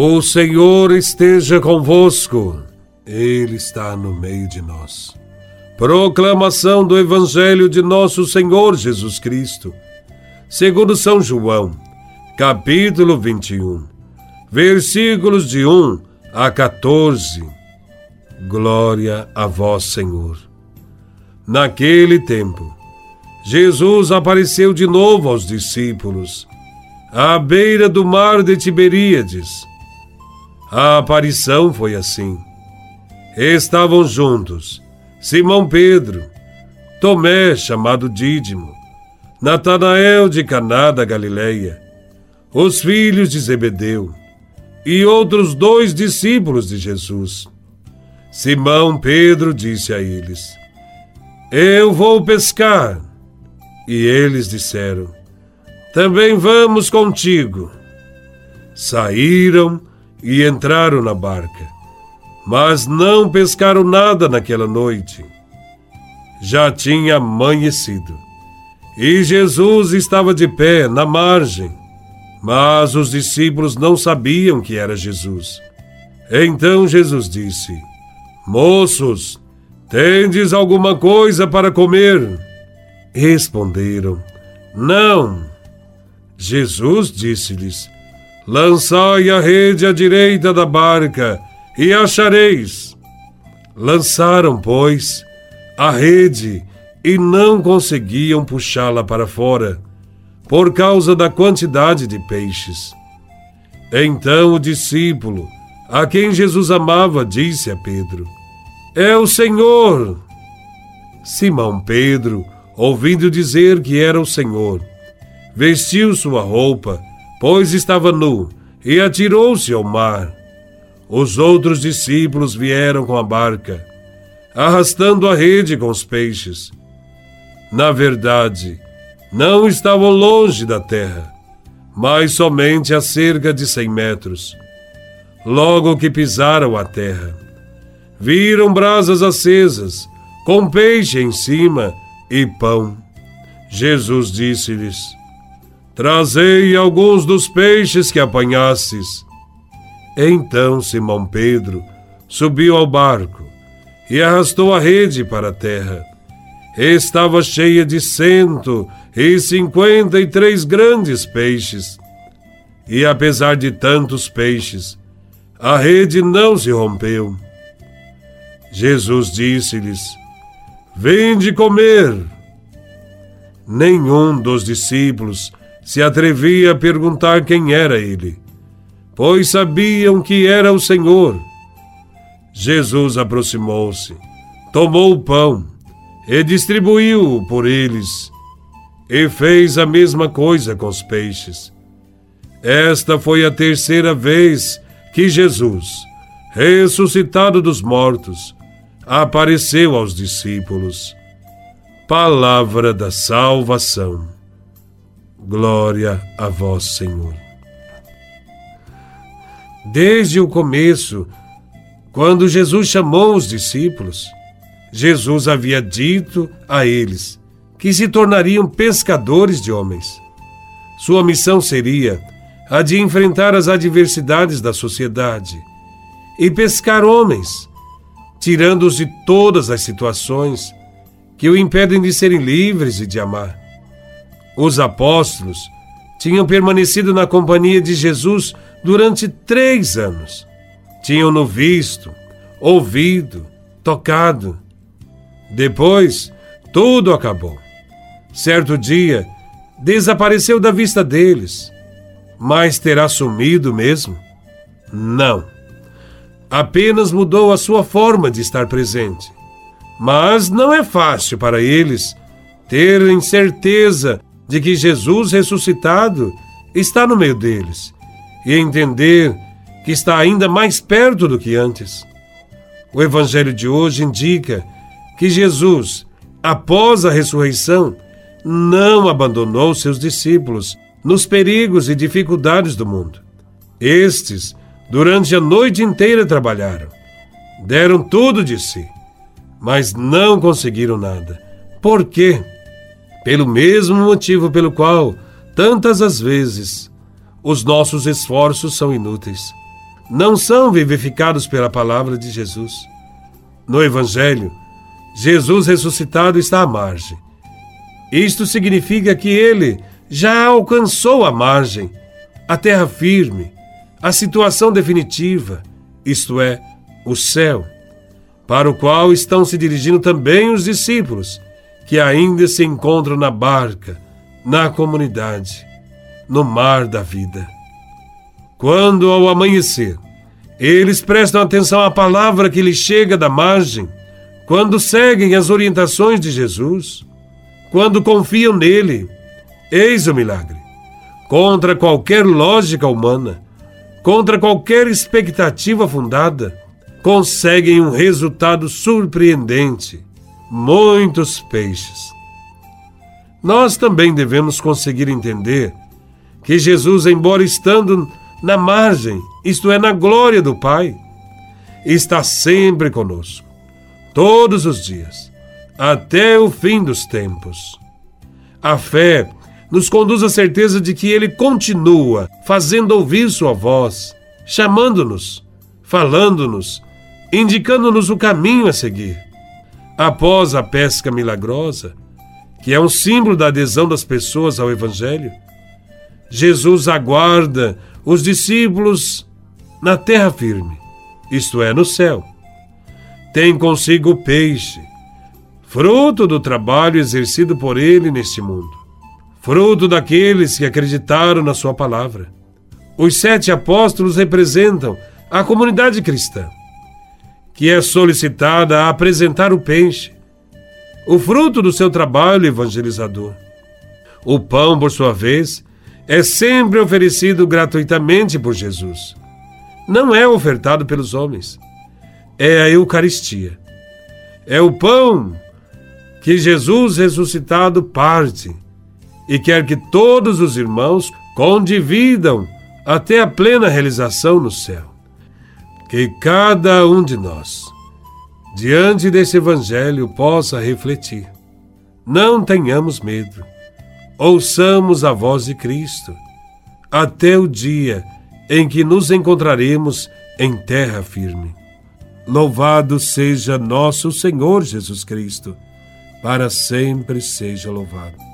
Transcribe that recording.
O Senhor esteja convosco, Ele está no meio de nós. Proclamação do Evangelho de Nosso Senhor Jesus Cristo, segundo São João, capítulo 21, versículos de 1 a 14. Glória a Vós, Senhor. Naquele tempo, Jesus apareceu de novo aos discípulos, à beira do mar de Tiberíades a aparição foi assim. Estavam juntos Simão Pedro, Tomé, chamado Dídimo, Natanael de Caná da Galileia, os filhos de Zebedeu e outros dois discípulos de Jesus. Simão Pedro disse a eles: Eu vou pescar. E eles disseram: Também vamos contigo. Saíram e entraram na barca, mas não pescaram nada naquela noite. Já tinha amanhecido e Jesus estava de pé na margem, mas os discípulos não sabiam que era Jesus. Então Jesus disse: Moços, tendes alguma coisa para comer? Responderam: Não. Jesus disse-lhes: Lançai a rede à direita da barca e achareis. Lançaram, pois, a rede e não conseguiam puxá-la para fora, por causa da quantidade de peixes. Então o discípulo, a quem Jesus amava, disse a Pedro: É o Senhor! Simão Pedro, ouvindo dizer que era o Senhor, vestiu sua roupa pois estava nu, e atirou-se ao mar. Os outros discípulos vieram com a barca, arrastando a rede com os peixes. Na verdade, não estavam longe da terra, mas somente a cerca de cem metros. Logo que pisaram a terra, viram brasas acesas, com peixe em cima e pão. Jesus disse-lhes: Trazei alguns dos peixes que apanhastes. Então Simão Pedro subiu ao barco e arrastou a rede para a terra. Estava cheia de cento e cinquenta e três grandes peixes. E apesar de tantos peixes, a rede não se rompeu. Jesus disse-lhes: Vinde comer. Nenhum dos discípulos se atrevia a perguntar quem era ele, pois sabiam que era o Senhor. Jesus aproximou-se, tomou o pão e distribuiu-o por eles, e fez a mesma coisa com os peixes. Esta foi a terceira vez que Jesus, ressuscitado dos mortos, apareceu aos discípulos. Palavra da salvação. Glória a vós, Senhor. Desde o começo, quando Jesus chamou os discípulos, Jesus havia dito a eles que se tornariam pescadores de homens. Sua missão seria a de enfrentar as adversidades da sociedade e pescar homens, tirando-os de todas as situações que o impedem de serem livres e de amar. Os apóstolos tinham permanecido na companhia de Jesus durante três anos. Tinham-no visto, ouvido, tocado. Depois, tudo acabou. Certo dia, desapareceu da vista deles. Mas terá sumido mesmo? Não. Apenas mudou a sua forma de estar presente. Mas não é fácil para eles terem certeza de que Jesus ressuscitado está no meio deles e entender que está ainda mais perto do que antes. O Evangelho de hoje indica que Jesus, após a ressurreição, não abandonou seus discípulos nos perigos e dificuldades do mundo. Estes, durante a noite inteira, trabalharam, deram tudo de si, mas não conseguiram nada. Por quê? Pelo mesmo motivo pelo qual, tantas as vezes, os nossos esforços são inúteis. não são vivificados pela palavra de Jesus. No Evangelho, Jesus ressuscitado está à margem. Isto significa que ele já alcançou a margem, a terra firme, a situação definitiva, isto é, o céu, para o qual estão se dirigindo também os discípulos, que ainda se encontram na barca, na comunidade, no mar da vida. Quando, ao amanhecer, eles prestam atenção à palavra que lhes chega da margem, quando seguem as orientações de Jesus, quando confiam nele, eis o milagre. Contra qualquer lógica humana, contra qualquer expectativa fundada, conseguem um resultado surpreendente: muitos peixes. Nós também devemos conseguir entender que Jesus, embora estando na margem, isto é, na glória do Pai, está sempre conosco, todos os dias, até o fim dos tempos. A fé nos conduz à certeza de que Ele continua fazendo ouvir Sua voz, chamando-nos, falando-nos, indicando-nos o caminho a seguir. Após a pesca milagrosa, que é um símbolo da adesão das pessoas ao Evangelho, Jesus aguarda os discípulos na terra firme, isto é, no céu. Tem consigo o peixe, fruto do trabalho exercido por ele neste mundo, fruto daqueles que acreditaram na sua palavra. Os sete apóstolos representam a comunidade cristã, que é solicitada a apresentar o peixe, o fruto do seu trabalho evangelizador. O pão, por sua vez, é sempre oferecido gratuitamente por Jesus. Não é ofertado pelos homens. É a Eucaristia. É o pão que Jesus ressuscitado parte e quer que todos os irmãos condividam até a plena realização no céu. Que cada um de nós, diante desse Evangelho, possa refletir. Não tenhamos medo ouçamos a voz de Cristo, até o dia em que nos encontraremos em terra firme. Louvado seja nosso Senhor Jesus Cristo, para sempre seja louvado.